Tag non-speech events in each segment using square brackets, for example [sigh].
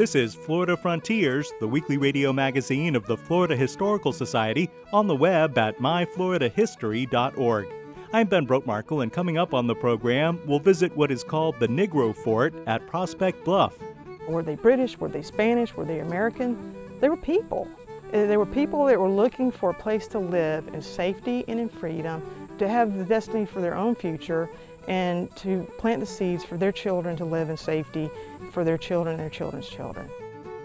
This is Florida Frontiers, the weekly radio magazine of the Florida Historical Society, on the web at myfloridahistory.org. I'm Ben Brotemarkle, and coming up on the program, we'll visit what is called the Negro Fort at Prospect Bluff. Were they British? Were they Spanish? Were they American? They were people. Uh, they were people that were looking for a place to live in safety and in freedom, to have the destiny for their own future, and to plant the seeds for their children to live in safety for their children and their children's children.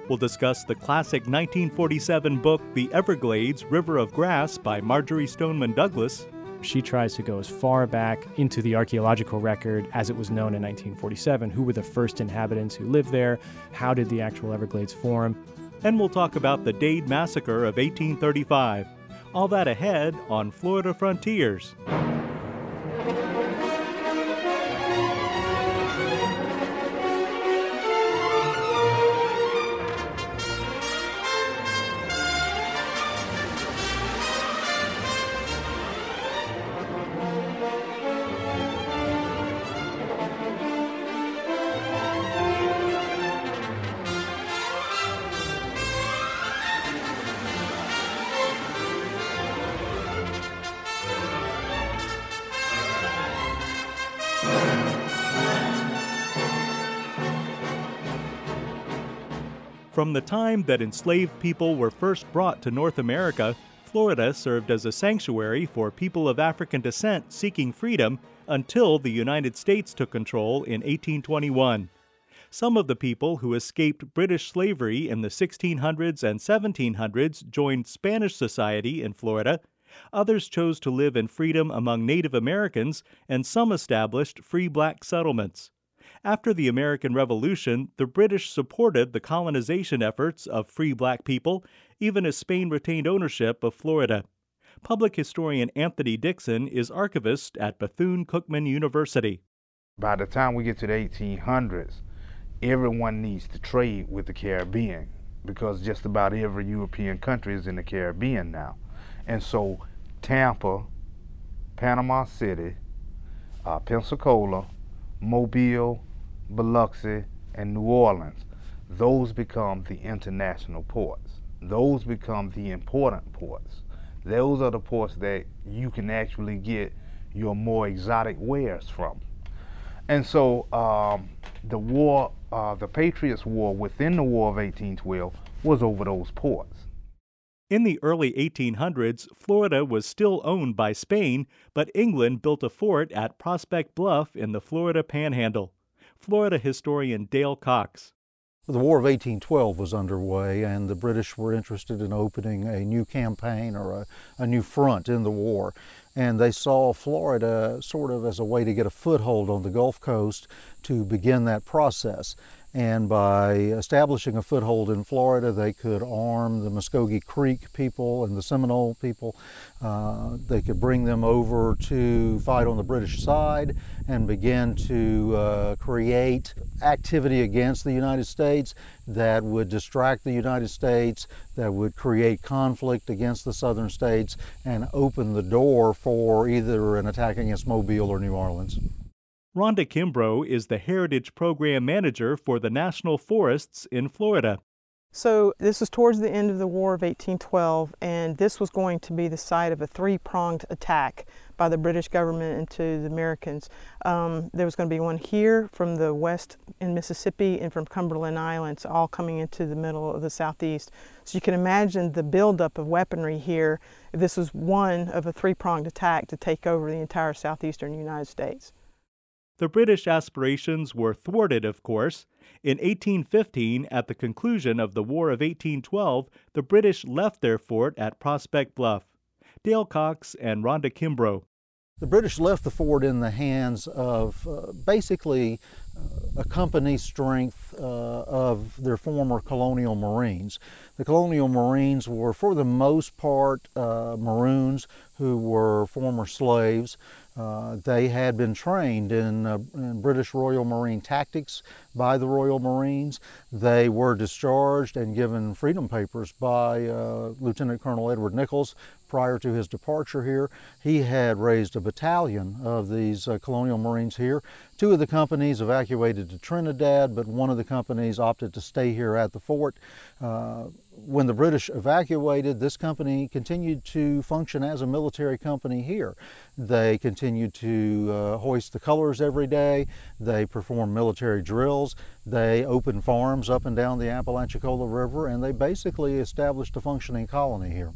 We'll discuss the classic 1947 book, The Everglades River of Grass by Marjory Stoneman Douglas. She tries to go as far back into the archaeological record as it was known in 1947. Who were the first inhabitants who lived there? How did the actual Everglades form? And we'll talk about the Dade Massacre of 1835. All that ahead on Florida Frontiers. From the time that enslaved people were first brought to North America, Florida served as a sanctuary for people of African descent seeking freedom until the United States took control in 1821. Some of the people who escaped British slavery in the 1600s and 1700s joined Spanish society in Florida. Others chose to live in freedom among Native Americans, and some established free black settlements. After the American Revolution, the British supported the colonization efforts of free black people, even as Spain retained ownership of Florida. Public historian Anthony Dixon is archivist at Bethune Cookman University. By the time we get to the 1800s, everyone needs to trade with the Caribbean because just about every European country is in the Caribbean now. And so Tampa, Panama City, uh, Pensacola, Mobile, Biloxi, and New Orleans, those become the international ports. Those become the important ports. Those are the ports that you can actually get your more exotic wares from. And so um, the war, uh, the Patriots' War within the War of 1812 was over those ports. In the early 1800s, Florida was still owned by Spain, but England built a fort at Prospect Bluff in the Florida Panhandle. Florida historian Dale Cox. The War of 1812 was underway, and the British were interested in opening a new campaign or a, a, new front in the war. And they saw Florida sort of as a way to get a foothold on the Gulf Coast to begin that process. And by establishing a foothold in Florida, they could arm the Muskogee Creek people and the Seminole people. Uh, they could bring them over to fight on the British side and begin to uh, create activity against the United States that would distract the United States, that would create conflict against the southern states, and open the door for either an attack against Mobile or New Orleans. Rhonda Kimbrough is the Heritage Program Manager for the National Forests in Florida. So, this was towards the end of the War of 1812, and this was going to be the site of a three pronged attack by the British government into the Americans. Um, there was going to be one here from the west in Mississippi and from Cumberland Islands, all coming into the middle of the southeast. So, you can imagine the buildup of weaponry here. This was one of a three pronged attack to take over the entire southeastern United States. The British aspirations were thwarted, of course. In 1815, at the conclusion of the War of 1812, the British left their fort at Prospect Bluff. Dale Cox and Rhonda Kimbrough. The British left the fort in the hands of uh, basically uh, a company strength uh, of their former colonial marines. The colonial marines were, for the most part, uh, Maroons who were former slaves. Uh, they had been trained in, uh, in, British Royal Marine tactics by the Royal Marines. They were discharged and given freedom papers by uh, Lieutenant Colonel Edward Nicolls prior to his departure here. He had raised a battalion of these uh, Colonial Marines here. Two of the companies evacuated to Trinidad, but one of the companies opted to stay here at the fort. Uh, when the British evacuated, this company continued to function as a military company here. They continued to uh, hoist the colors every day. They performed military drills. They opened farms up and down the Apalachicola River, and they basically established a functioning colony here.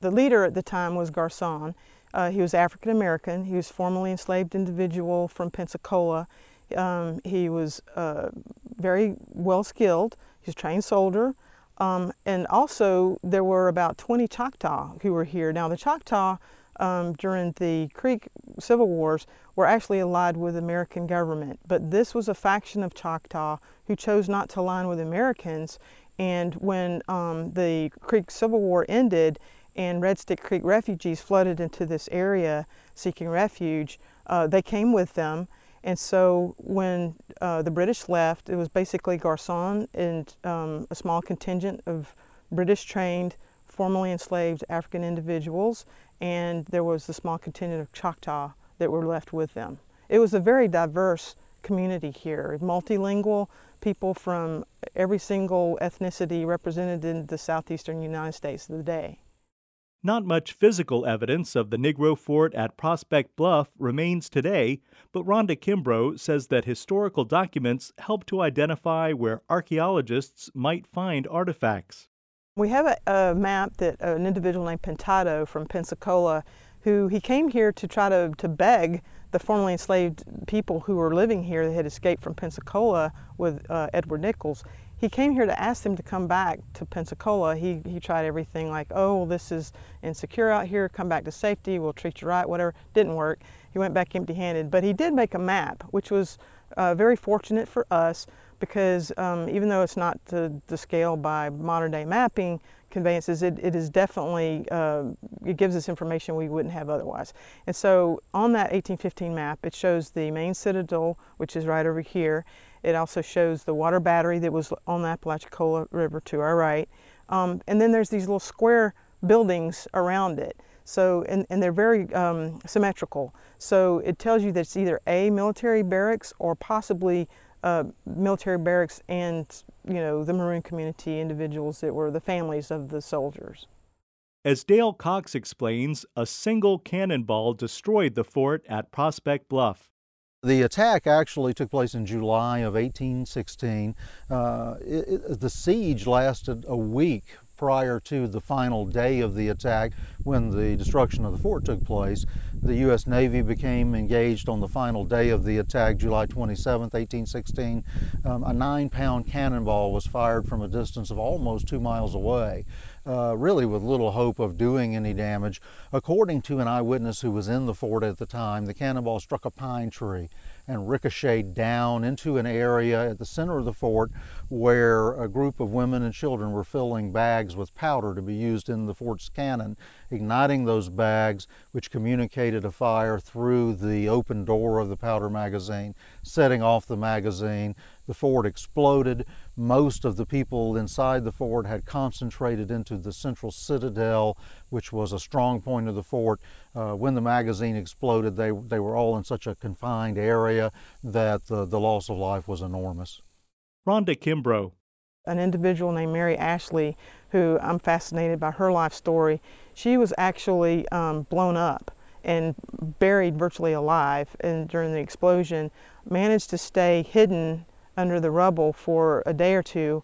The leader at the time was Garcon. Uh, he was African American. He was formerly enslaved individual from Pensacola. Um, he was uh, very well skilled. He was a trained soldier. Um, and also, there were about 20 Choctaw who were here. Now, the Choctaw um, during the Creek Civil Wars were actually allied with the American government, but this was a faction of Choctaw who chose not to align with Americans. And when um, the Creek Civil War ended and Red Stick Creek refugees flooded into this area seeking refuge, uh, they came with them. And so when uh, the British left, it was basically Garcon and um, a small contingent of British trained, formerly enslaved African individuals, and there was the small contingent of Choctaw that were left with them. It was a very diverse community here, multilingual, people from every single ethnicity represented in the southeastern United States of the day. Not much physical evidence of the Negro fort at Prospect Bluff remains today, but Rhonda Kimbrough says that historical documents help to identify where archaeologists might find artifacts. We have a, a map that uh, an individual named Pintado from Pensacola, who he came here to try to, to beg the formerly enslaved people who were living here that had escaped from Pensacola with uh, Edward Nicolls he came here to ask them to come back to Pensacola. He, he tried everything like, oh, well, this is insecure out here, come back to safety, we'll treat you right, whatever. Didn't work. He went back empty handed. But he did make a map, which was uh, very fortunate for us because um, even though it's not to the scale by modern day mapping conveyances, it, it is definitely, uh, it gives us information we wouldn't have otherwise. And so on that 1815 map, it shows the main citadel, which is right over here. It also shows the water battery that was on the Apalachicola River to our right. Um, and then there's these little square buildings around it. So, and, and they're very um, symmetrical. So it tells you that it's either a military barracks or possibly uh, military barracks and, you know, the Maroon community individuals that were the families of the soldiers. As Dale Cox explains, a single cannonball destroyed the fort at Prospect Bluff. The attack actually took place in July of 1816. Uh, it, it, the siege lasted a week prior to the final day of the attack when the destruction of the fort took place. The U.S. Navy became engaged on the final day of the attack, July 27, 1816. Um, a nine pound cannonball was fired from a distance of almost two miles away. Uh, really with little hope of doing any damage. According to an eyewitness who was in the fort at the time, the cannonball struck a pine tree and ricocheted down into an area at the center of the fort where a group of women and children were filling bags with powder to be used in the fort's cannon, igniting those bags, which communicated a fire through the open door of the powder magazine, setting off the magazine. The fort exploded. Most of the people inside the fort had concentrated into the central citadel, which was a strong point of the fort. Uh, when the magazine exploded, they, they were all in such a confined area that the, the loss of life was enormous. Rhonda Kimbrough. An individual named Mary Ashley, who I'm fascinated by her life story, she was actually um, blown up and buried virtually alive and during the explosion, managed to stay hidden under the rubble for a day or two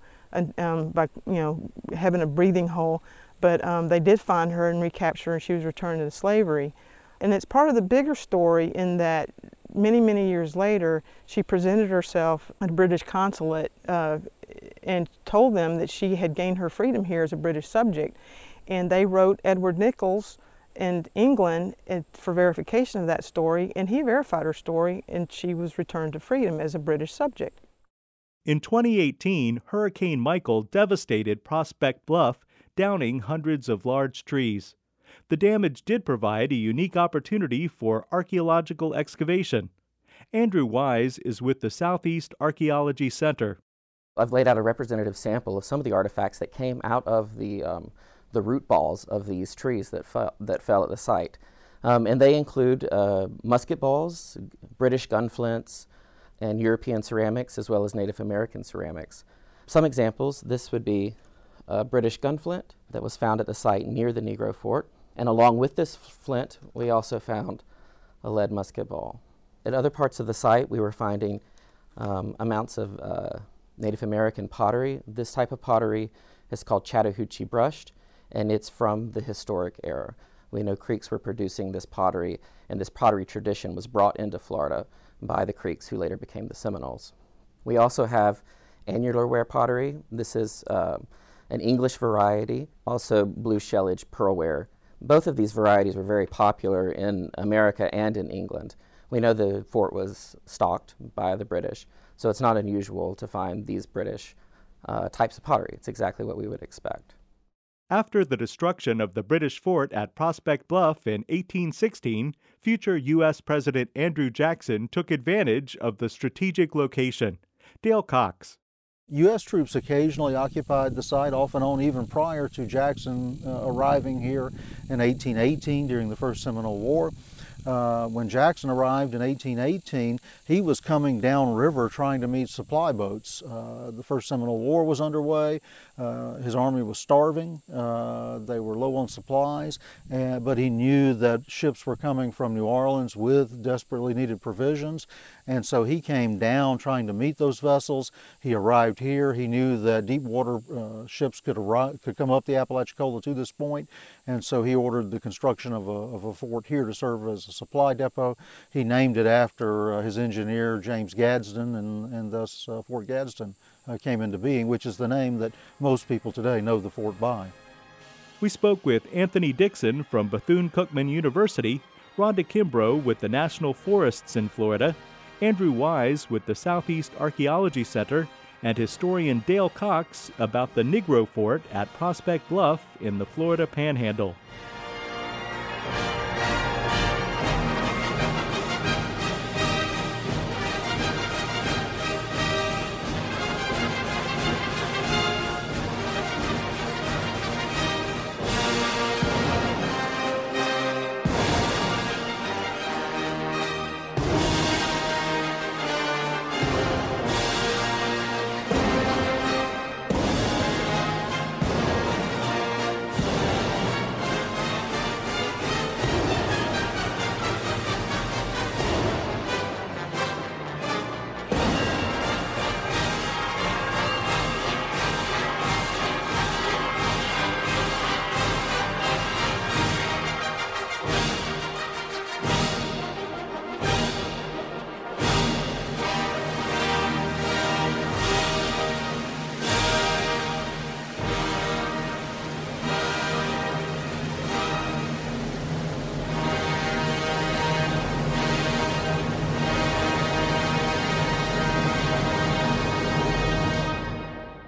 um, by you know having a breathing hole. But um, they did find her and recapture her, and she was returned to slavery. And it's part of the bigger story in that many, many years later, she presented herself at a British consulate uh, and told them that she had gained her freedom here as a British subject. And they wrote Edward Nicolls in England for verification of that story, and he verified her story, and she was returned to freedom as a British subject. In 2018, Hurricane Michael devastated Prospect Bluff, downing hundreds of large trees. The damage did provide a unique opportunity for archaeological excavation. Andrew Wise is with the Southeast Archaeology Center. I've laid out a representative sample of some of the artifacts that came out of the, um, the root balls of these trees that, fell, that fell at the site. Um, and they include uh, musket balls, British gun flints, and European ceramics as well as Native American ceramics. Some examples this would be a British gunflint that was found at the site near the Negro Fort. And along with this flint, we also found a lead musket ball. At other parts of the site, we were finding um, amounts of uh, Native American pottery. This type of pottery is called Chattahoochee brushed, and it's from the historic era. We know Creeks were producing this pottery, and this pottery tradition was brought into Florida by the Creeks, who later became the Seminoles. We also have annular ware pottery. This is uh, an English variety, also blue shell-edge pearlware. Both of these varieties were very popular in America and in England. We know the fort was stocked by the British, so it's not unusual to find these British uh, types of pottery. It's exactly what we would expect. After the destruction of the British fort at Prospect Bluff in 1816, future U.S. President Andrew Jackson took advantage of the strategic location. Dale Cox. U.S. troops occasionally occupied the site off and on even prior to Jackson uh, arriving here in 1818 during the First Seminole War. Uh, when Jackson arrived in 1818, he was coming downriver trying to meet supply boats. Uh, the First Seminole War was underway. Uh, his army was starving. Uh, they were low on supplies, and, but he knew that ships were coming from New Orleans with desperately needed provisions. And so he came down trying to meet those vessels. He arrived here. He knew that deep water uh, ships could, arrive, could come up the Apalachicola to this point. point, and so he ordered the construction of a, of a fort here to serve as a supply depot. He named it after uh, his engineer, James Gadsden, and, and thus uh, Fort Gadsden uh, came into being, which is the name that most people today know the fort by. We spoke with Anthony Dixon from Bethune Cookman University, Rhonda Kimbrough with the National Forests in Florida, Andrew Wise with the Southeast Archaeology Center, and historian Dale Cox about the Negro Fort at Prospect Bluff in the Florida Panhandle.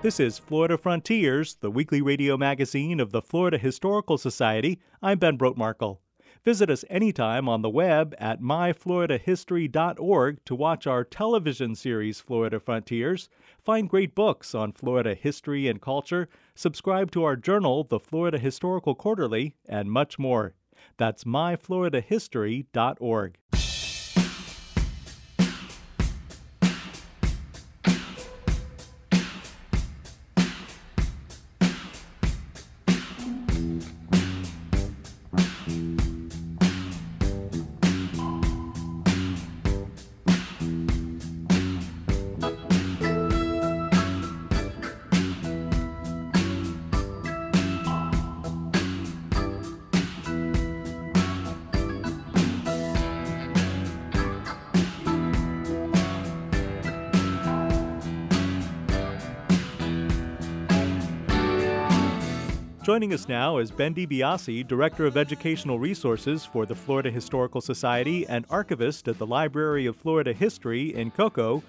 This is Florida Frontiers, the weekly radio magazine of the Florida Historical Society. I'm Ben Brotemarkle. Visit us anytime on the web at myfloridahistory.org to watch our television series Florida Frontiers, find great books on Florida history and culture, subscribe to our journal, the Florida Historical Quarterly, and much more. That's myfloridahistory.org. Joining us now is Ben DiBiase, Director of Educational Resources for the Florida Historical Society and archivist at the Library of Florida History in Cocoa.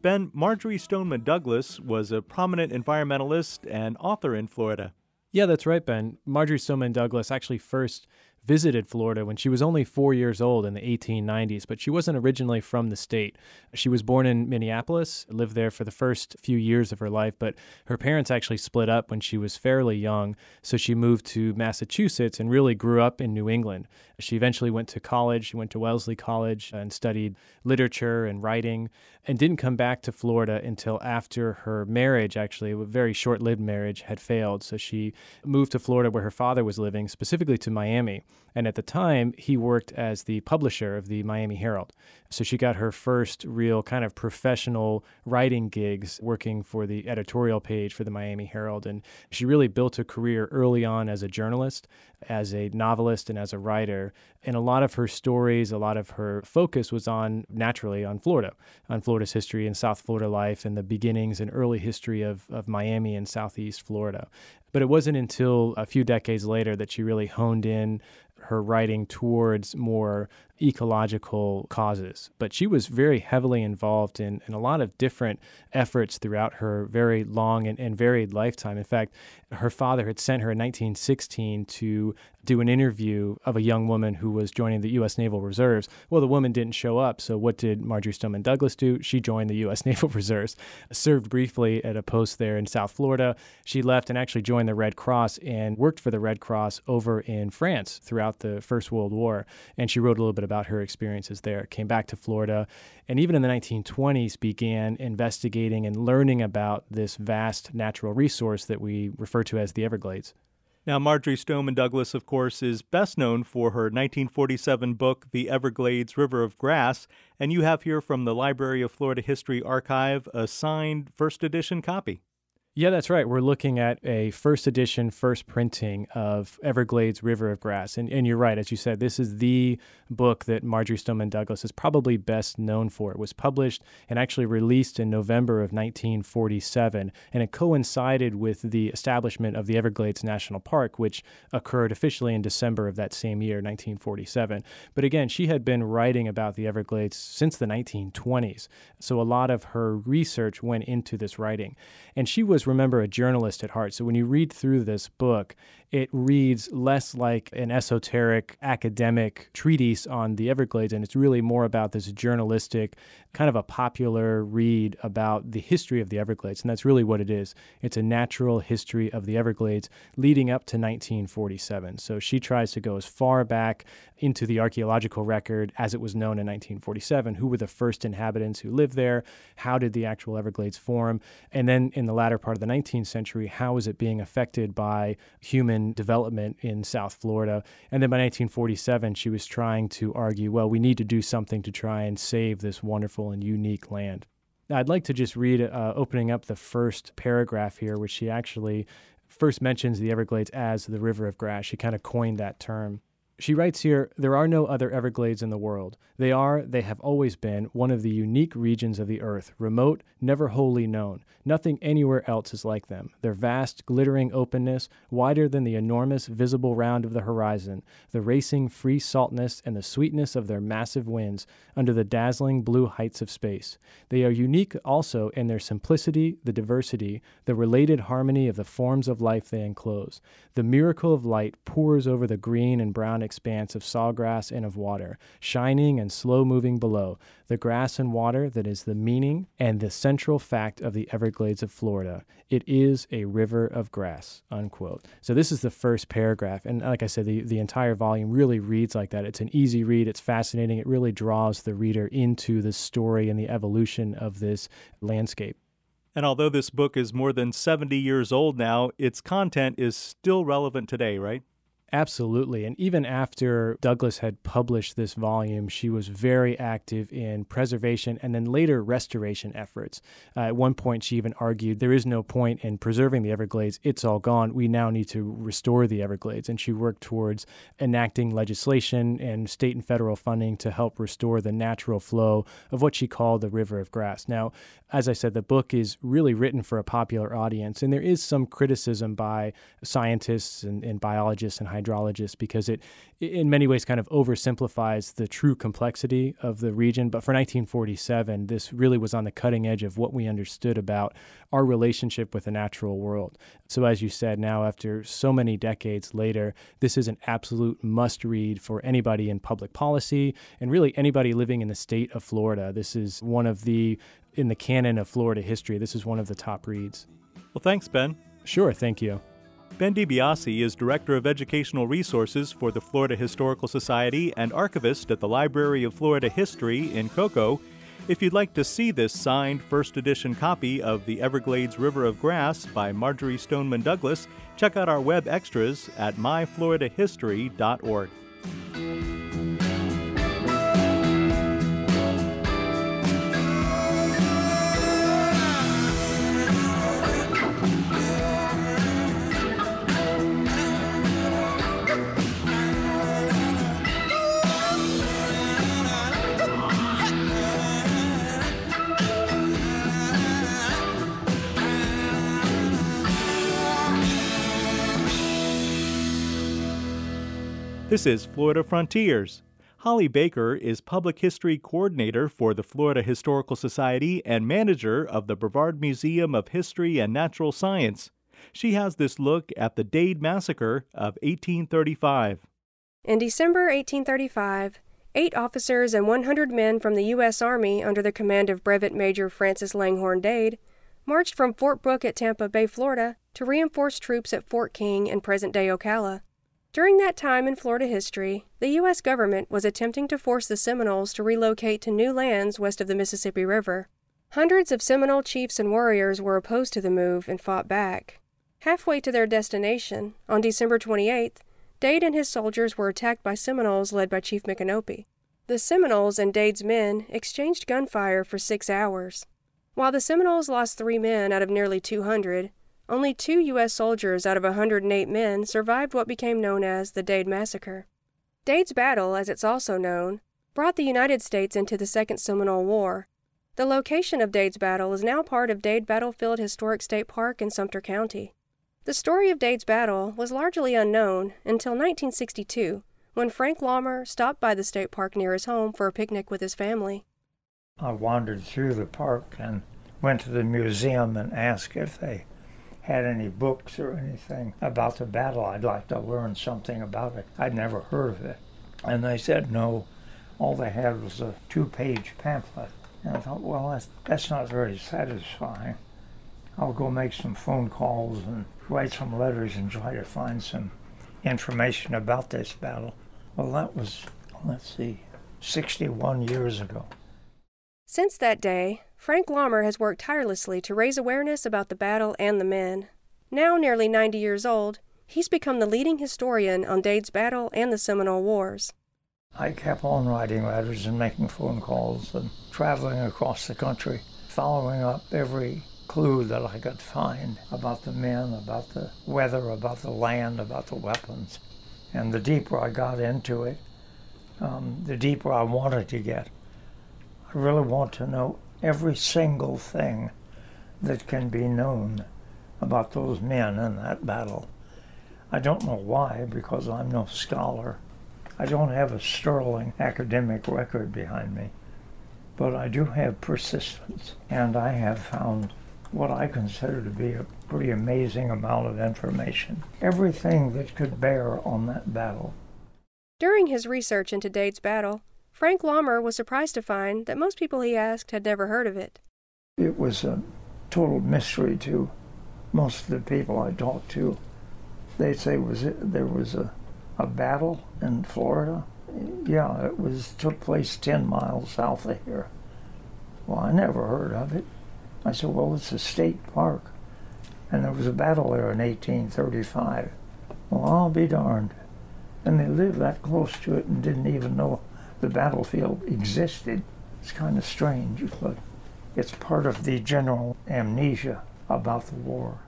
Ben, Marjory Stoneman Douglas was a prominent environmentalist and author in Florida. Yeah, that's right, Ben. Marjory Stoneman Douglas actually first visited Florida when she was only four years old in the 1890s, but she wasn't originally from the state. She was born in Minneapolis, lived there for the first few years of her life, but her parents actually split up when she was fairly young, so she moved to Massachusetts and really grew up in New England. She eventually went to college. She went to Wellesley College and studied literature and writing and didn't come back to Florida until after her marriage, actually, a very short lived marriage, had failed. So she moved to Florida where her father was living, specifically to Miami. And at the time, he worked as the publisher of the Miami Herald. So she got her first real kind of professional writing gigs working for the editorial page for the Miami Herald. And she really built a career early on as a journalist, as a novelist, and as a writer. And a lot of her stories, a lot of her focus was on naturally on Florida, on Florida's history and South Florida life and the beginnings and early history of, of Miami and Southeast Florida. But it wasn't until a few decades later that she really honed in her writing towards more ecological causes. But she was very heavily involved in, in a lot of different efforts throughout her very long and, and varied lifetime. In fact, her father had sent her in 1916 to do an interview of a young woman who was joining the U.S. Naval Reserves. Well, the woman didn't show up, so what did Marjory Stoneman Douglas do? She joined the U.S. [laughs] Naval Reserves, served briefly at a post there in South Florida. She left and actually joined the Red Cross and worked for the Red Cross over in France throughout the First World War. And she wrote a little bit about her experiences there. Came back to Florida, and even in the 1920s began investigating and learning about this vast natural resource that we refer to as the Everglades. Now, Marjory Stoneman Douglas, of course, is best known for her 1947 book, The Everglades River of Grass, and you have here from the Library of Florida History Archive a signed first edition copy. Yeah, that's right. We're looking at a first edition, first printing of Everglades River of Grass. And, and you're right, as you said, this is the book that Marjory Stoneman Douglas is probably best known for. It was published and actually released in November of 1947, and it coincided with the establishment of the Everglades National Park, which occurred officially in December of that same year, 1947. But again, she had been writing about the Everglades since the 1920s, so a lot of her research went into this writing. And she was remember, a journalist at heart. So when you read through this book, it reads less like an esoteric academic treatise on the Everglades, and it's really more about this journalistic, kind of a popular read about the history of the Everglades. And that's really what it is. It's a natural history of the Everglades leading up to 1947. So she tries to go as far back into the archaeological record as it was known in 1947. Who were the first inhabitants who lived there? How did the actual Everglades form? And then in the latter part of the 19th century, how is it being affected by human development in South Florida. And then by 1947, she was trying to argue, well, we need to do something to try and save this wonderful and unique land. I'd like to just read, uh, opening up the first paragraph here, which she actually first mentions the Everglades as the River of Grass. She kind of coined that term. She writes here There are no other Everglades in the world. They are, they have always been, one of the unique regions of the earth, remote, never wholly known. Nothing anywhere else is like them. Their vast, glittering openness, wider than the enormous visible round of the horizon, the racing free saltness and the sweetness of their massive winds under the dazzling blue heights of space. They are unique also in their simplicity, the diversity, the related harmony of the forms of life they enclose. The miracle of light pours over the green and brown expanse of sawgrass and of water, shining and slow moving below, the grass and water that is the meaning and the central fact of the Everglades of Florida. It is a river of grass, unquote. So this is the first paragraph. And like I said, the, the entire volume really reads like that. It's an easy read, it's fascinating, it really draws the reader into the story and the evolution of this landscape. And although this book is more than 70 years old now, its content is still relevant today, right? Absolutely. And even after Douglas had published this volume, she was very active in preservation and then later restoration efforts. Uh, at one point, she even argued there is no point in preserving the Everglades. It's all gone. We now need to restore the Everglades. And she worked towards enacting legislation and state and federal funding to help restore the natural flow of what she called the River of Grass. Now, as I said, the book is really written for a popular audience, and there is some criticism by scientists and, and biologists and hydrologists because it, in many ways, kind of oversimplifies the true complexity of the region. But for 1947, this really was on the cutting edge of what we understood about our relationship with the natural world. So, as you said, now after so many decades later, this is an absolute must read for anybody in public policy and really anybody living in the state of Florida. This is one of the in the canon of Florida history, this is one of the top reads. Well, thanks, Ben. Sure, thank you. Ben DiBiase is Director of Educational Resources for the Florida Historical Society and archivist at the Library of Florida History in Cocoa. If you'd like to see this signed first edition copy of The Everglades River of Grass by Marjory Stoneman Douglas, check out our web extras at myfloridahistory.org. This is Florida Frontiers. Holly Baker is Public History Coordinator for the Florida Historical Society and manager of the Brevard Museum of History and Natural Science. She has this look at the Dade Massacre of 1835. In December 1835, eight officers and 100 men from the U.S. Army under the command of Brevet Major Francis Langhorne Dade marched from Fort Brooke at Tampa Bay, Florida, to reinforce troops at Fort King in present day Ocala. During that time in Florida history, the U.S. government was attempting to force the Seminoles to relocate to new lands west of the Mississippi River. Hundreds of Seminole chiefs and warriors were opposed to the move and fought back. Halfway to their destination, on December 28th, Dade and his soldiers were attacked by Seminoles led by Chief Micanopy. The Seminoles and Dade's men exchanged gunfire for six hours. While the Seminoles lost three men out of nearly 200, only two U.S. soldiers out of 108 men survived what became known as the Dade Massacre. Dade's Battle, as it's also known, brought the United States into the Second Seminole War. The location of Dade's Battle is now part of Dade Battlefield Historic State Park in Sumter County. The story of Dade's Battle was largely unknown until 1962, when Frank Laumer stopped by the state park near his home for a picnic with his family. I wandered through the park and went to the museum and asked if they had any books or anything about the battle. I'd like to learn something about it. I'd never heard of it. And they said no. All they had was a two page pamphlet. And I thought, well, that's, that's not very satisfying. I'll go make some phone calls and write some letters and try to find some information about this battle. Well, that was, let's see, 61 years ago. Since that day, Frank Laumer has worked tirelessly to raise awareness about the battle and the men. Now nearly 90 years old, he's become the leading historian on Dade's battle and the Seminole Wars. I kept on writing letters and making phone calls and traveling across the country, following up every clue that I could find about the men, about the weather, about the land, about the weapons. And the deeper I got into it, um, the deeper I wanted to get. I really want to know every single thing that can be known about those men in that battle. I don't know why, because I'm no scholar. I don't have a sterling academic record behind me, but I do have persistence, and I have found what I consider to be a pretty amazing amount of information. Everything that could bear on that battle. During his research into Dade's battle, Frank Laumer was surprised to find that most people he asked had never heard of it. It was a total mystery to most of the people I talked to. They'd say, "Was it there was a, a battle in Florida?" Yeah, it was took place ten miles south of here. Well, I never heard of it. I said, "Well, it's a state park, and there was a battle there in 1835." Well, I'll be darned. And they lived that close to it and didn't even know the battlefield existed. It's kind of strange, but it's part of the general amnesia about the war.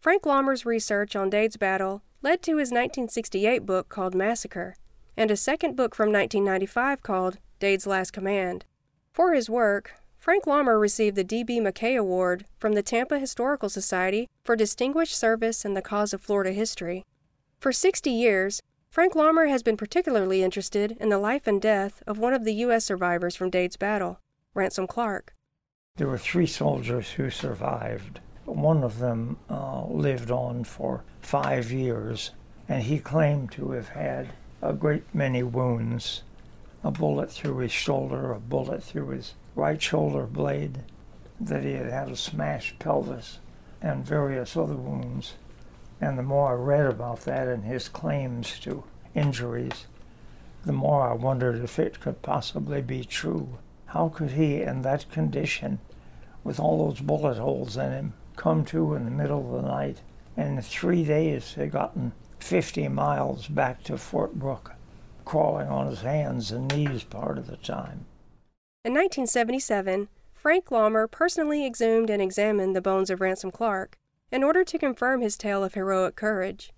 Frank Laumer's research on Dade's battle led to his 1968 book called Massacre, and a second book from 1995 called Dade's Last Command. For his work, Frank Laumer received the D.B. McKay Award from the Tampa Historical Society for distinguished service in the cause of Florida history. For 60 years, Frank Laumer has been particularly interested in the life and death of one of the U.S. survivors from Dade's battle, Ransom Clark. There were three soldiers who survived. One of them uh, lived on for five years, and he claimed to have had a great many wounds a bullet through his shoulder, a bullet through his right shoulder blade, that he had had a smashed pelvis, and various other wounds. And the more I read about that and his claims to injuries, the more I wondered if it could possibly be true. How could he, in that condition, with all those bullet holes in him, come to in the middle of the night and in three days had gotten 50 miles back to Fort Brooke, crawling on his hands and knees part of the time? In 1977, Frank Laumer personally exhumed and examined the bones of Ransom Clark in order to confirm his tale of heroic courage.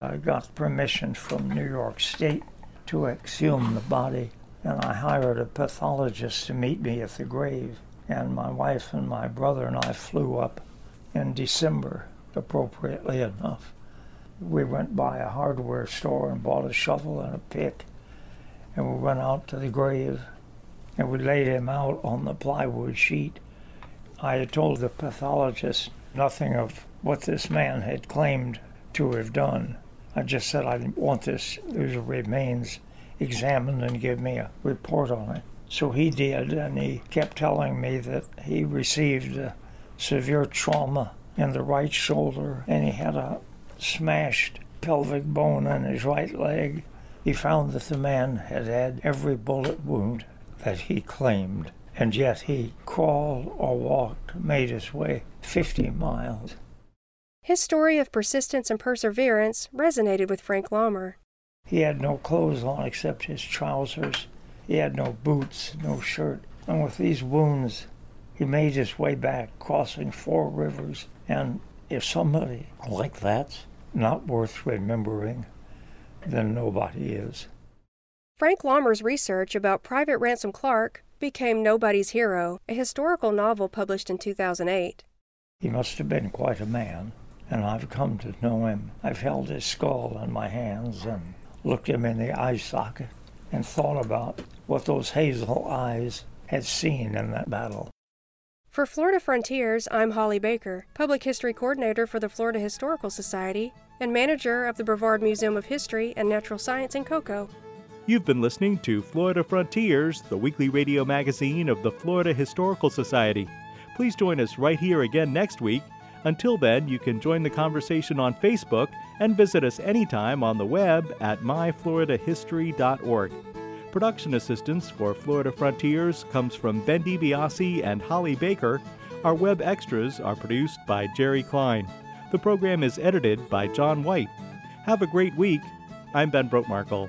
I got permission from New York State to exhume the body, and I hired a pathologist to meet me at the grave. And my wife and my brother and I flew up in December, appropriately enough. We went by a hardware store and bought a shovel and a pick, and we went out to the grave, and we laid him out on the plywood sheet. I had told the pathologist nothing of what this man had claimed to have done. I just said I want this these remains examined and give me a report on it. So he did, and he kept telling me that he received a severe trauma in the right shoulder, and he had a smashed pelvic bone in his right leg. He found that the man had had every bullet wound that he claimed, and yet he crawled or walked, made his way 50 miles. His story of persistence and perseverance resonated with Frank Laumer. He had no clothes on except his trousers. He had no boots, no shirt. And with these wounds, he made his way back, crossing four rivers. And if somebody like that's not worth remembering, then nobody is. Frank Laumer's research about Private Ransom Clark became Nobody's Hero, a historical novel published in 2008. He must have been quite a man and I've come to know him. I've held his skull in my hands and looked him in the eye socket and thought about what those hazel eyes had seen in that battle. For Florida Frontiers, I'm Holly Baker, Public History Coordinator for the Florida Historical Society and manager of the Brevard Museum of History and Natural Science in Cocoa. You've been listening to Florida Frontiers, the weekly radio magazine of the Florida Historical Society. Please join us right here again next week until then, you can join the conversation on Facebook and visit us anytime on the web at myfloridahistory.org. Production assistance for Florida Frontiers comes from Ben DiBiase and Holly Baker. Our web extras are produced by Jerry Klein. The program is edited by John White. Have a great week. I'm Ben Brotemarkle.